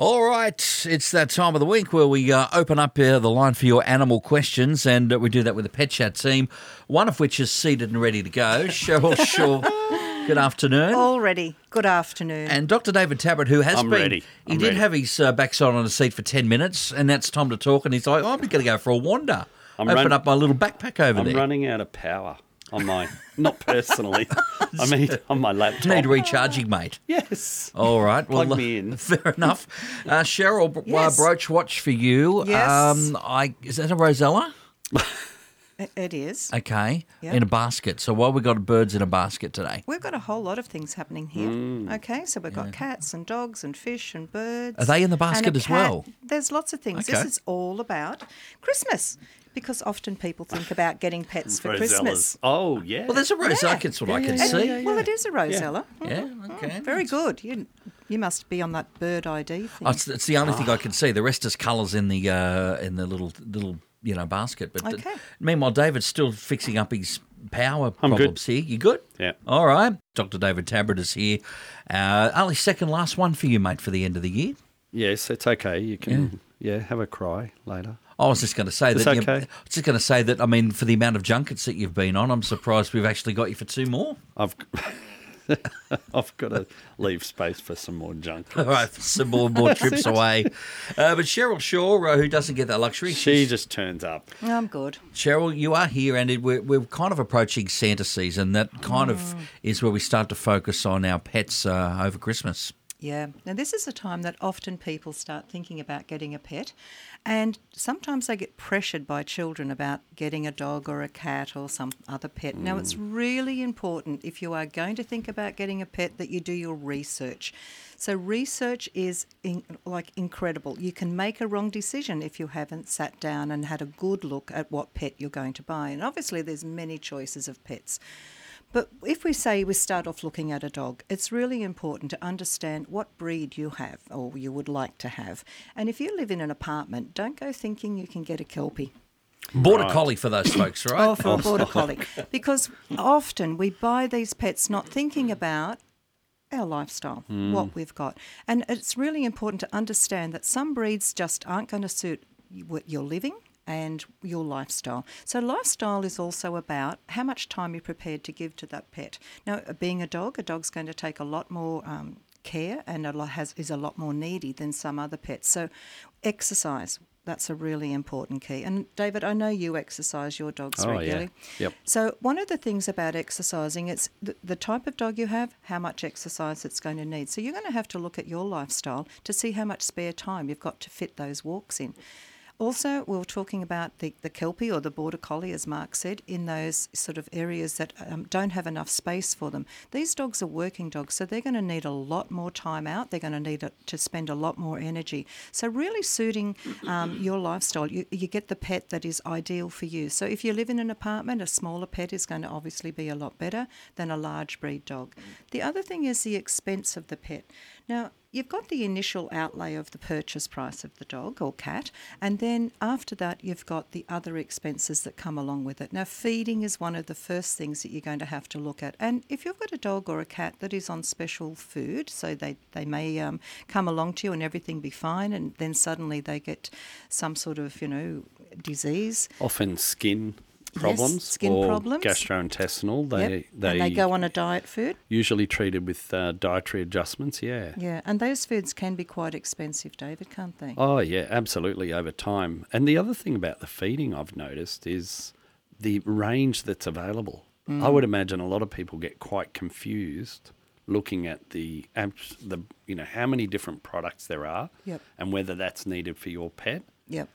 All right, it's that time of the week where we uh, open up uh, the line for your animal questions, and uh, we do that with the Pet Chat team, one of which is seated and ready to go. Cheryl Shaw, good afternoon. Already. Good afternoon. And Dr. David Tabrett, who has I'm been, ready. he I'm did ready. have his uh, backside on a seat for 10 minutes, and that's time to talk, and he's like, oh, I'm going to go for a wander. I'm Open run- up my little backpack over I'm there. running out of power on my, not personally, I mean on my laptop. Need recharging, mate. yes. All right. Well, Plug me in. Fair enough. Uh, Cheryl, b- uh, brooch watch for you. Yes. Um, I is that a rosella? It- it is. Okay. Yeah. In a basket. So why we got birds in a basket today? We've got a whole lot of things happening here. Mm. Okay, so we've got cats and dogs and fish and birds. Are they in the basket as cat. well? There's lots of things. Okay. This is all about Christmas because often people think about getting pets for Rosellas. Christmas. Oh, yeah. Well, there's a rosella. Yeah. That's what I Yeah, can yeah, see. yeah, Well, it is a rosella. Yeah, Mhm. okay. Very good. You you must be on that bird ID thing. Oh, it's, it's the only thing I can see. The rest is colours in the uh, in the little little you know basket. But Okay. meanwhile, David's still fixing up his power I'm good. problems here. You good? Yeah. All right. Dr. David Tabrett is here. Uh, only second last one for you, mate, for the end of the year. Yes, it's okay. You can, yeah, have a cry later. I was just going to say It's that. you- okay. I was just going to say that. I mean, for the amount of junkets that you've been on, I'm surprised we've actually got you for two more. I've, I've got to leave space for some more junk. All right, some more more trips away. Uh, but Cheryl Shaw, uh, who doesn't get that luxury, She just turns up. I'm good. Cheryl, you are here, and it, we're, we're kind of approaching Santa season. That kind of is where we start to focus on our pets uh, over Christmas. Yeah. Now, this is a time that often people start thinking about getting a pet, and sometimes they get pressured by children about getting a dog or a cat or some other pet. Now, it's mm. really important if you are going to think about getting a pet that you do your research. So, research is in, like incredible. You can make a wrong decision if you haven't sat down and had a good look at what pet you're going to buy. And obviously, there's many choices of pets. But if we say we start off looking at a dog, it's really important to understand what breed you have or you would like to have. And if you live in an apartment, don't go thinking you can get a Kelpie. Border collie for those folks, right? Oh, for a border collie. Because often we buy these pets not thinking about our lifestyle, hmm. what we've got. And it's really important to understand that some breeds just aren't going to suit what you're living and your lifestyle. So lifestyle is also about how much time you're prepared to give to that pet. Now, being a dog, a dog's going to take a lot more um, care and a lot has is a lot more needy than some other pets. So exercise. That's a really important key. And David, I know you exercise your dogs Oh, yeah. regularly. Yep. So one of the things about exercising, it's the, the type of dog you have, how much exercise it's going to need. So you're going to have to look at your lifestyle to see how much spare time you've got to fit those walks in. Also, we were talking about the, the Kelpie or the Border Collie, as Mark said, in those sort of areas that um, don't have enough space for them. These dogs are working dogs, so they're going to need a lot more time out. They're going to need a, to spend a lot more energy. So, really suiting um, your lifestyle, you, you get the pet that is ideal for you. So, if you live in an apartment, a smaller pet is going to obviously be a lot better than a large breed dog. The other thing is the expense of the pet. Now, you've got the initial outlay of the purchase price of the dog or cat, and then after that, you've got the other expenses that come along with it. Now, feeding is one of the first things that you're going to have to look at. And if you've got a dog or a cat that is on special food, so they, they may um, come along to you and everything be fine, and then suddenly they get some sort of, you know, disease. Often skin problems skin or problems. gastrointestinal. They, Yep, they, and they go on a diet food. usually treated with uh, dietary adjustments, yeah. Yeah, and those foods can be quite expensive, David, can't they? Oh, yeah, absolutely, over time. And the other thing about the feeding I've noticed is the range that's available. Mm. I would imagine a lot of people get quite confused looking at the, the you know, how many different products there are Yep. and whether that's needed for your pet. Yep.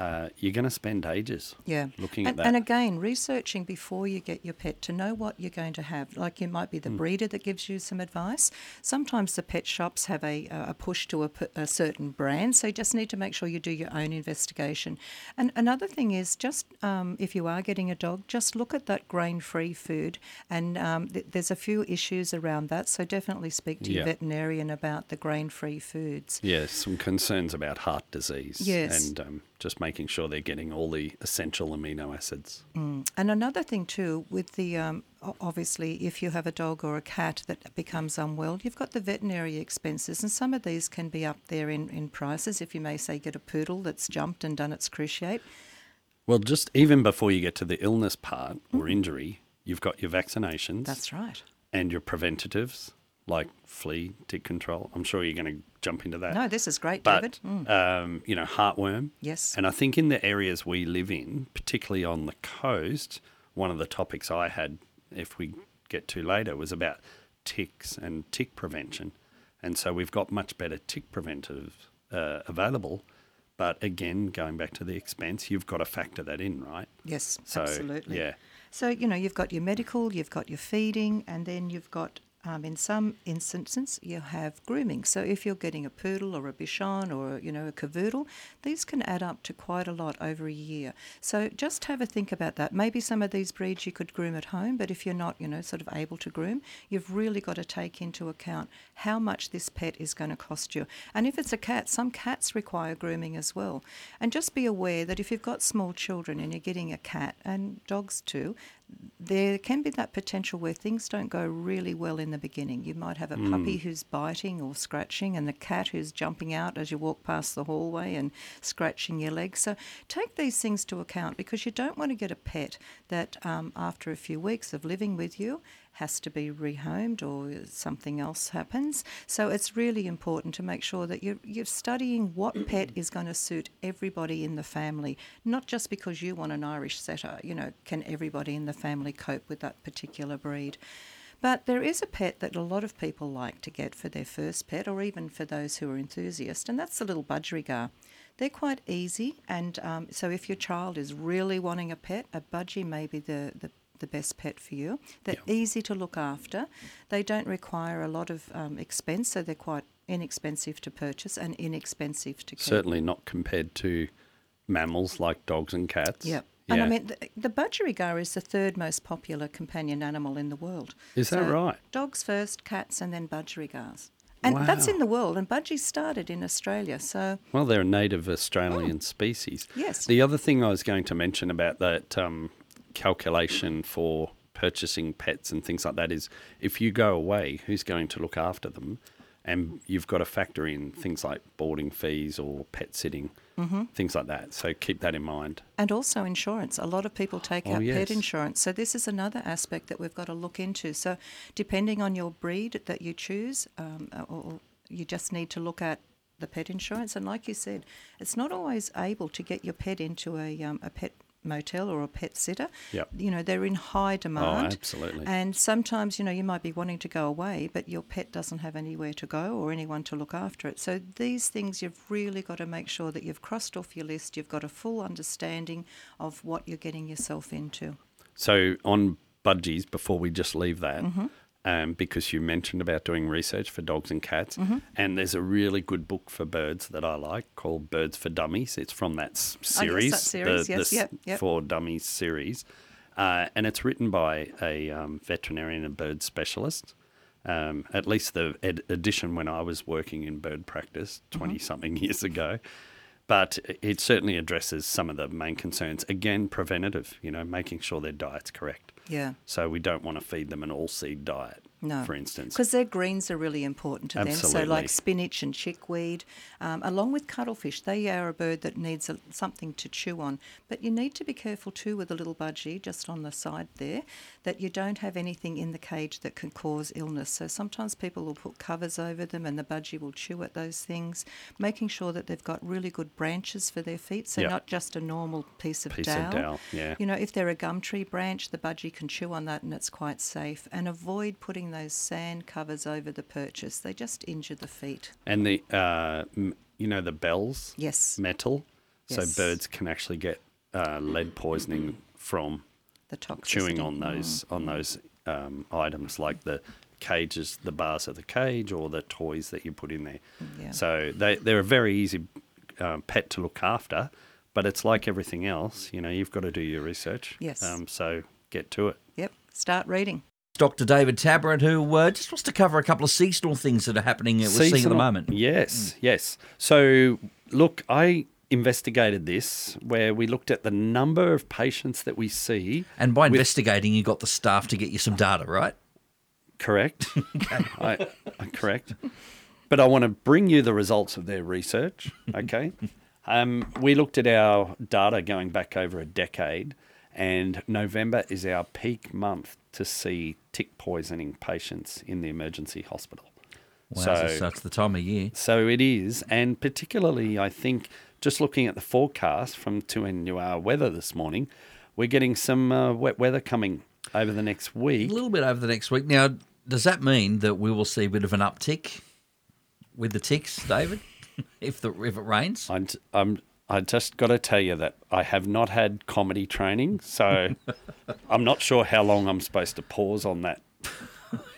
Uh, you're going to spend ages Yeah. looking and, at that. And again, researching before you get your pet to know what you're going to have. Like you might be the breeder that gives you some advice. Sometimes the pet shops have a, a push to a certain brand, so you just need to make sure you do your own investigation. And another thing is just um, if you are getting a dog, just look at that grain-free food. And um, th- there's a few issues around that, so definitely speak to your veterinarian about the grain-free foods. Yes, some concerns about heart disease. Yes. And um, just making sure they're getting all the essential amino acids. And another thing too, with the um, obviously, if you have a dog or a cat that becomes unwell, you've got the veterinary expenses, and some of these can be up there in, in prices. If you may say get a poodle that's jumped and done its cruciate, Well, just even before you get to the illness part or injury, you've got your vaccinations that's right. and your preventatives like flea, tick control. I'm sure you're going to jump into that. No, this is great, but David. Mm. um, you know, heartworm. Yes. And I think in the areas we live in, particularly on the coast, one of the topics I had, if we get to later, was about ticks and tick prevention. And so we've got much better tick preventive uh, available. But again, going back to the expense, you've got to factor that in, right? Yes, So, absolutely. yeah. So, you know, you've got your medical, you've got your feeding, and then you've got, um, in some instances, you have grooming. So, if you're getting a poodle or a bichon or, you know, a cavoodle, these can add up to quite a lot over a year. So, just have a think about that. Maybe some of these breeds you could groom at home, but if you're not, you know, sort of able to groom, you've really got to take into account how much this pet is going to cost you. And if it's a cat, some cats require grooming as well. And just be aware that if you've got small children and you're getting a cat, and dogs too, there can be that potential where things don't go really well in the beginning. You might have a puppy who's biting or scratching, and the cat who's jumping out as you walk past the hallway and scratching your leg. So take these things to account because you don't want to get a pet that, um, after a few weeks of living with you, has to be rehomed or something else happens. So it's really important to make sure that you're, you're studying what pet is going to suit everybody in the family, not just because you want an Irish setter. You know, can everybody in the family cope with that particular breed? But there is a pet that a lot of people like to get for their first pet, or even for those who are enthusiasts, and that's the little budgerigar. They're quite easy, and um, so if your child is really wanting a pet, a budgie may be the, the the best pet for you. They're easy to look after. They don't require a lot of um, expense, so they're quite inexpensive to purchase and inexpensive to keep. Certainly not compared to mammals like dogs and cats. Yep. And I mean, the, the budgerigar is the third most popular companion animal in the world. Is that right? Dogs first, cats, and then budgerigars. And that's in the world, and budgies started in Australia. So, Well, they're a native Australian species. Oh. Yes. The other thing I was going to mention about that um, calculation for purchasing pets and things like that is if you go away, who's going to look after them? And you've got to factor in things like boarding fees or pet sitting, Mm-hmm. things like that. So keep that in mind. and also insurance. A lot of people take Oh, out yes. pet insurance. So, this is another aspect that we've got to look into. So, depending on your breed that you choose, um, or, or you just need to look at the pet insurance. And, like you said, it's not always able to get your pet into a, um, a pet motel or a pet sitter. Yep. Oh, You know, they're in high demand. Oh, absolutely. And sometimes, you know, you might be wanting to go away, but your pet doesn't have anywhere to go or anyone to look after it. So these things you've really got to make sure that you've crossed off your list. You've got a full understanding of what you're getting yourself into. So on budgies, before we just leave that, Mm-hmm. Um, because you mentioned about doing research for dogs and cats, Mm-hmm. and there's a really good book for birds that I like called Birds for Dummies. It's from that Oh, series, that series, the, yes, the yep, yep. for Dummies series, uh, and it's written by a um, veterinarian and bird specialist. Um, at least the ed- edition when I was working in bird practice Mm-hmm. 20 something years ago. But it certainly addresses some of the main concerns. Again, preventative, you know, making sure their diet's correct. Yeah. So we don't want to feed them an all seed diet, No. for instance. Because their greens are really important to them. So, like spinach and chickweed, um, along with cuttlefish, they are a bird that needs a, something to chew on. But you need to be careful too with a little budgie just on the side there that you don't have anything in the cage that can cause illness. So, sometimes people will put covers over them and the budgie will chew at those things, making sure that they've got really good branches for their feet. So, Yep. not just a normal piece of Piece dowel. of dowel, yeah. You know, if they're a gum tree branch, the budgie can chew on that and it's quite safe. And avoid putting those sand covers over the purchase. They just injure the feet. And the, uh, m- you know, the bells, Yes. metal. Yes. So birds can actually get uh, lead poisoning from The toxicity. chewing on those on those um, items, like the cages, the bars of the cage, or the toys that you put in there. Yeah. So they they're a very easy um, pet to look after, but it's like everything else. You know, you've got to do your research. Yes. Um, so get to it. Yep. Start reading. Dr. David Tabrett, who uh, just wants to cover a couple of seasonal things that are happening, uh, we're seeing at the moment. Yes, yes. So look, I investigated this where we looked at the number of patients that we see. And by with- investigating, you got the staff to get you some data, right? Correct. I, I- correct. But I want to bring you the results of their research. Okay. um, we looked at our data going back over a decade, and November is our peak month to see tick poisoning patients in the emergency hospital. Wow, so, that's the time of year. So it is, and particularly, I think, just looking at the forecast from 2NUR weather this morning, we're getting some uh, wet weather coming over the next week. A little bit over the next week. Now, does that mean that we will see a bit of an uptick with the ticks, David, if the if it rains? I'm, I'm, I just got to tell you that I have not had comedy training, so I'm not sure how long I'm supposed to pause on that.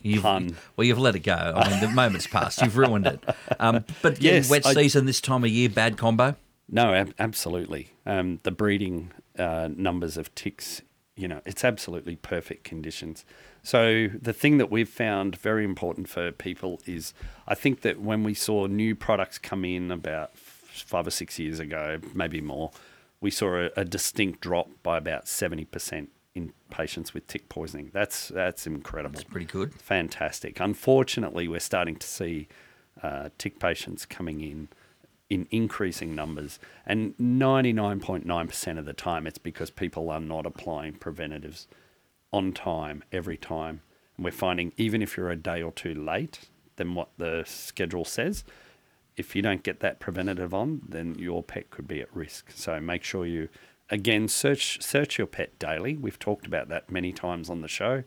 You've, Pun. Well, you've let it go. I mean, the moment's passed. You've ruined it. Um, but Yes, wet I- season this time of year, bad combo. No, ab- absolutely. Um, the breeding uh, numbers of ticks, you know, it's absolutely perfect conditions. So the thing that we've found very important for people is, I think that when we saw new products come in about five or six years ago, maybe more, we saw a, a distinct drop by about seventy percent in patients with tick poisoning. That's that's incredible. That's pretty good. Fantastic. Unfortunately, we're starting to see uh, tick patients coming in in increasing numbers, and 99.9% of the time it's because people are not applying preventatives on time every time. And we're finding even if you're a day or two late than what the schedule says, if you don't get that preventative on, then your pet could be at risk. So make sure you again search search your pet daily. We've talked about that many times on the show,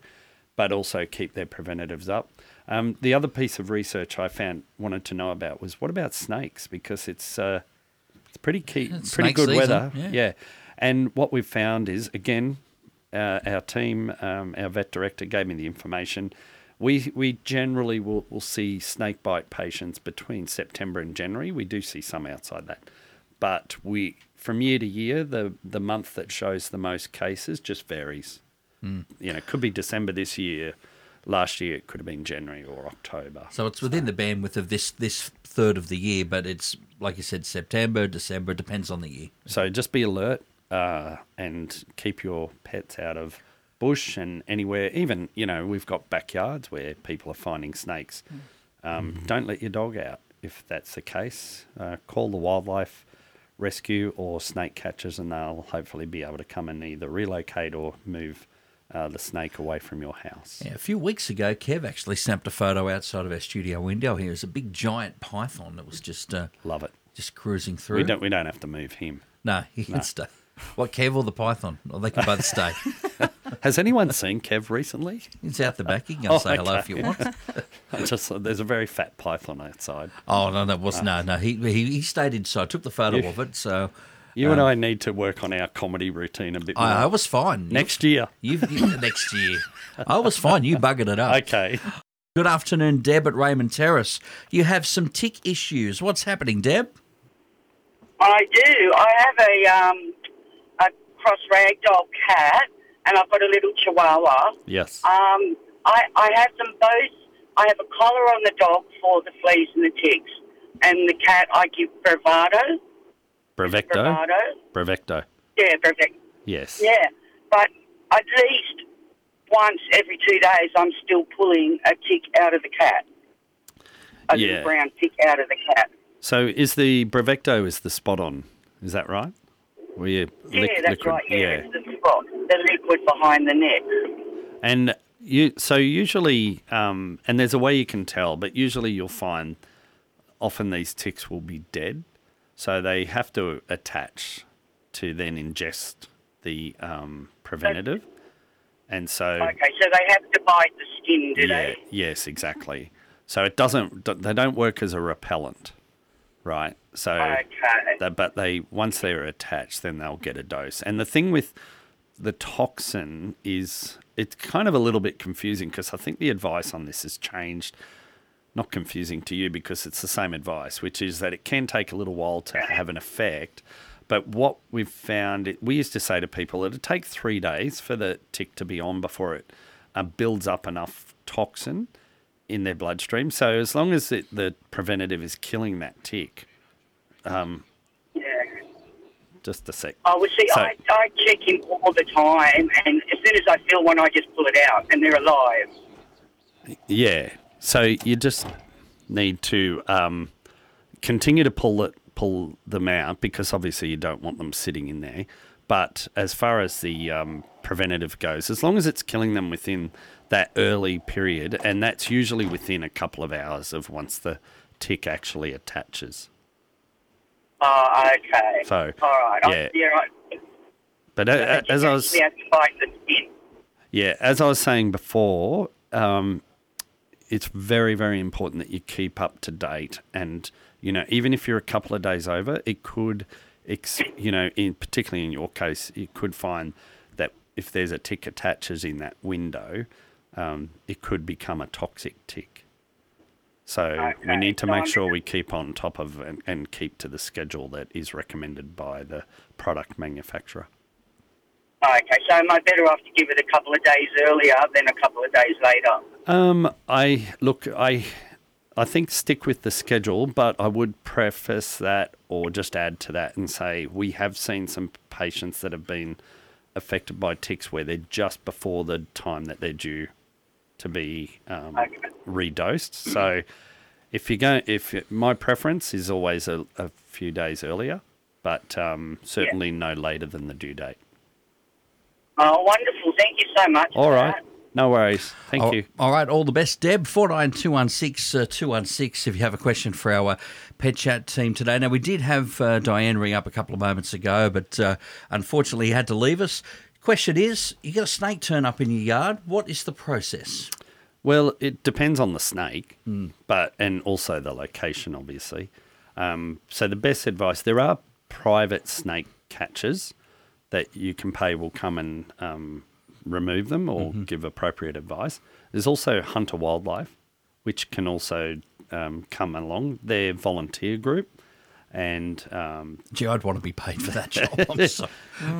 but also keep their preventatives up. Um, the other piece of research I found wanted to know about was what about snakes because it's uh, it's pretty key, It's pretty good season, weather. yeah. yeah, and what we've found is again, uh, our team, um, our vet director gave me the information. We we generally will, will see snake bite patients between September and January. We do see some outside that, but we from year to year the the month that shows the most cases just varies. Hmm. You know, it could be December this year. Last year it could have been January or October. So it's within the bandwidth of this this third of the year, but it's like you said, September, December. Depends on the year. So just be alert uh, and keep your pets out of bush and anywhere. Even you know we've got backyards where people are finding snakes. Um, Don't let your dog out if that's the case. Uh, call the wildlife rescue or snake catchers, and they'll hopefully be able to come and either relocate or move uh, the snake away from your house. Yeah, a few weeks ago, Kev actually snapped a photo outside of our studio window. Here was a big giant python that was just uh, Love it. just cruising through. We don't we don't have to move him. No, he can stay. What Kev or the python? Or they can both stay. Has anyone seen Kev recently? He's out the back. You can go Oh, and say hello if you want. I Just there's a very fat python outside. Oh no, that was no, no. He, he he stayed inside. I took the photo You- of it. So You and I need to work on our comedy routine a bit more. I, I was fine. You- Next year. you, you next year. I was fine. You buggered it up. Okay. Good afternoon, Deb at Raymond Terrace. You have some tick issues. What's happening, Deb? I do. I have a um, a cross ragdoll cat, and I've got a little chihuahua. Yes. Um, I I have them both. I have a collar on the dog for the fleas and the ticks, and the cat I give bravado. Bravecto. Bravado. Bravecto. Yeah, perfect. Yes. Yeah, but at least once every two days, I'm still pulling a tick out of the cat. A Yeah. little brown tick out of the cat. So is the Bravecto is the spot on? Is that right? Where you Yeah, lick- that's liquid- right. Yeah, it's the spot, the liquid behind the neck. And you so usually um, and there's a way you can tell, but usually you'll find often these ticks will be dead, so they have to attach to then ingest the um, preventative, and so Okay, so they have to bite the skin, do yeah, they? yes, exactly. So it doesn't they don't work as a repellent, right? So Okay. they- but they once they're attached, then they'll get a dose. And the thing with the toxin is it's kind of a little bit confusing because I think the advice on this has changed. Not confusing to you because it's the same advice, which is that it can take a little while to have an effect. But what we've found, we used to say to people, it'd take three days for the tick to be on before it uh, builds up enough toxin in their bloodstream. So as long as it, the preventative is killing that tick, Yeah. just a sec. Oh, well, see, So- I, I check him all the time, and as soon as I feel one, I just pull it out, and they're alive. Yeah. So you just need to um, continue to pull it, pull them out because obviously you don't want them sitting in there. But as far as the um, preventative goes, as long as it's killing them within that early period, and that's usually within a couple of hours of once the tick actually attaches. Oh, okay. So, all right. yeah. But a- a- as I was, actually have to bite the skin. Yeah, as I was saying before, um, it's very, very important that you keep up to date. And, you know, even if you're a couple of days over, it could, ex- you know, in particularly in your case, you could find that if there's a tick attaches in that window, um, it could become a toxic tick. So we need to make sure we keep on top of and, and keep to the schedule that is recommended by the product manufacturer. Okay, so am I better off to give it a couple of days earlier than a couple of days later? Um, I look, I, I think stick with the schedule, but I would preface that or just add to that and say we have seen some patients that have been affected by ticks where they're just before the time that they're due to be um, redosed. So, if you go, if my preference is always a, a few days earlier, but um, certainly no later than the due date. Oh, wonderful. Thank you so much. All right, that. No worries. Thank All- you. All right, all the best, Deb. Four nine two one six uh, two one six. If you have a question for our uh, pet chat team today. Now we did have uh, Diane ring up a couple of moments ago, but uh, unfortunately he had to leave us. Question is, you get a snake turn up in your yard. What is the process? Well, it depends on the snake, but and also the location, obviously. Um, so the best advice there are private snake catchers that you can pay will come and um, remove them or give appropriate advice. There's also Hunter Wildlife, which can also um, come along. They're volunteer group, and um, Gee, I'd want to be paid for that job. I'm sorry.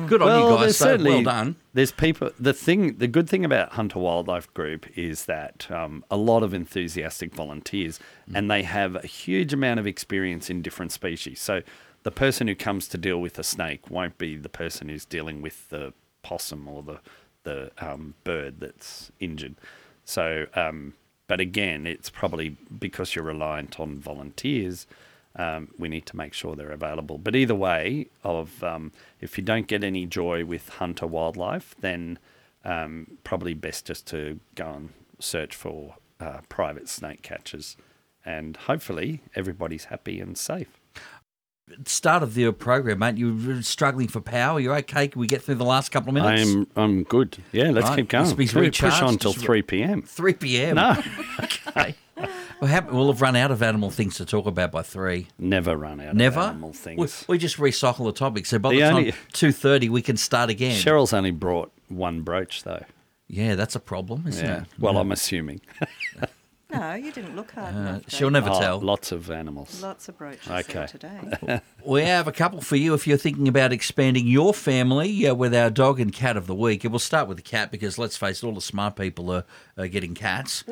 Good on you guys. there's So, well done. There's people. The thing, the good thing about Hunter Wildlife Group is that um, a lot of enthusiastic volunteers, Mm. and they have a huge amount of experience in different species. So the person who comes to deal with a snake won't be the person who's dealing with the possum or the the um, bird that's injured. So, um, but again, it's probably because you're reliant on volunteers um, we need to make sure they're available. But either way, of um, if you don't get any joy with hunter wildlife, then um, probably best just to go and search for uh, private snake catchers, and hopefully everybody's happy and safe. Start of the program, mate. You're struggling for power. You're okay. Can we get through the last couple of minutes? I'm I'm good. Yeah, let's Right, keep going. must be Can we push on till three p.m. Three p.m. No. okay. We'll have, run out of animal things to talk about by three. never run out Never. of animal We, things. we just recycle the topic. So by the, The time two thirty, we can start again. Cheryl's only brought one brooch though. Yeah, that's a problem, isn't Yeah. it? Well, Yeah. I'm assuming. No, you didn't look hard Uh, enough. she'll Dave. never Oh, tell. Lots of animals. Lots of brooches Okay. there today. We have a couple for you if you're thinking about expanding your family uh, with our dog and cat of the week. And we'll start with the cat because let's face it, all the smart people are, are getting cats.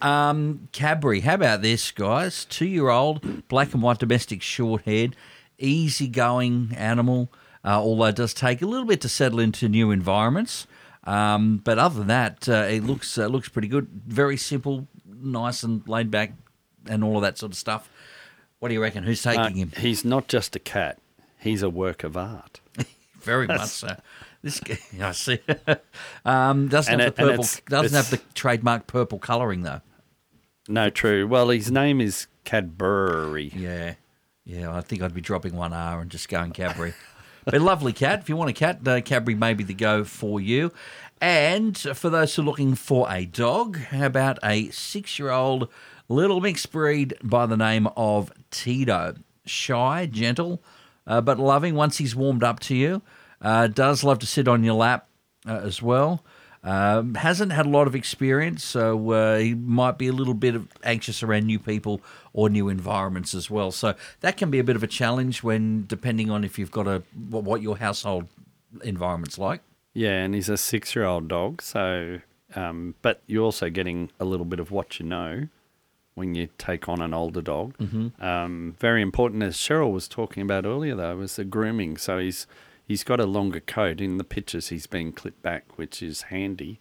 Um, Cadbury, how about this, guys? Two year old, black and white domestic short haired, easygoing animal, uh, although it does take a little bit to settle into new environments. Um, but other than that, uh, it looks uh, looks pretty good. Very simple, nice and laid back, and all of that sort of stuff. What do you reckon? Who's taking Uh, him? he's not just a cat; he's a work of art. Very much so. This guy, I see. um, doesn't And have it- the purple. it's- Doesn't have the trademark purple colouring though. No, true. Well, his name is Cadbury. Yeah, yeah. I think I'd be dropping one R and just going Cadbury. But lovely cat. If you want a cat, uh, Cadbury may be the go for you. And for those who are looking for a dog, how about a six-year-old little mixed breed by the name of Tito? Shy, gentle, uh, but loving. Once he's warmed up to you, uh, does love to sit on your lap uh, as well. Um, hasn't had a lot of experience, so uh, he might be a little bit of anxious around new people or new environments as well. So that can be a bit of a challenge when, depending on if you've got a what, what your household environment's like. Yeah, and he's a six-year-old dog. So, um, but you're also getting a little bit of what you know when you take on an older dog. Mm-hmm. Um, very important, as Cheryl was talking about earlier, though, was the grooming. So he's he's got a longer coat. In the pictures, he's been clipped back, which is handy.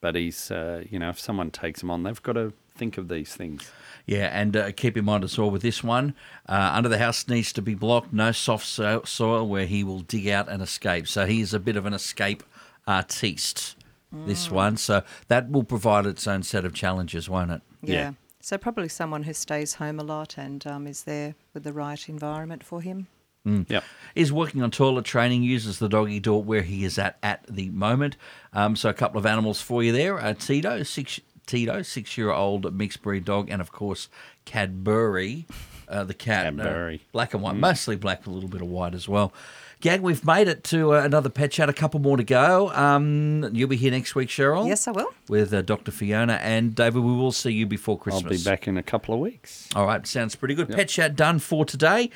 But he's, uh, you know, if someone takes him on, they've got to think of these things. Yeah, and uh, keep in mind as well with this one, uh, under the house needs to be blocked, no soft so- soil where he will dig out and escape. So he is a bit of an escape artiste, this one. So that will provide its own set of challenges, won't it? Yeah. Yeah. So probably someone who stays home a lot and um, is there with the right environment for him. Yep. is working on toilet training, uses the doggy door where he is at at the moment. Um, so a couple of animals for you there. Uh, Tito, six Tito, six-year-old mixed breed dog, and of course Cadbury, uh, the cat, uh, Cadbury. black and white, mostly black, a little bit of white as well. Gang, we've made it to uh, another pet chat. A couple more to go. Um, you'll be here next week, Cheryl. Yes, I will. With uh, Dr. Fiona and David. We will see you before Christmas. I'll be back in a couple of weeks. All right, sounds pretty good. Pet chat done for today.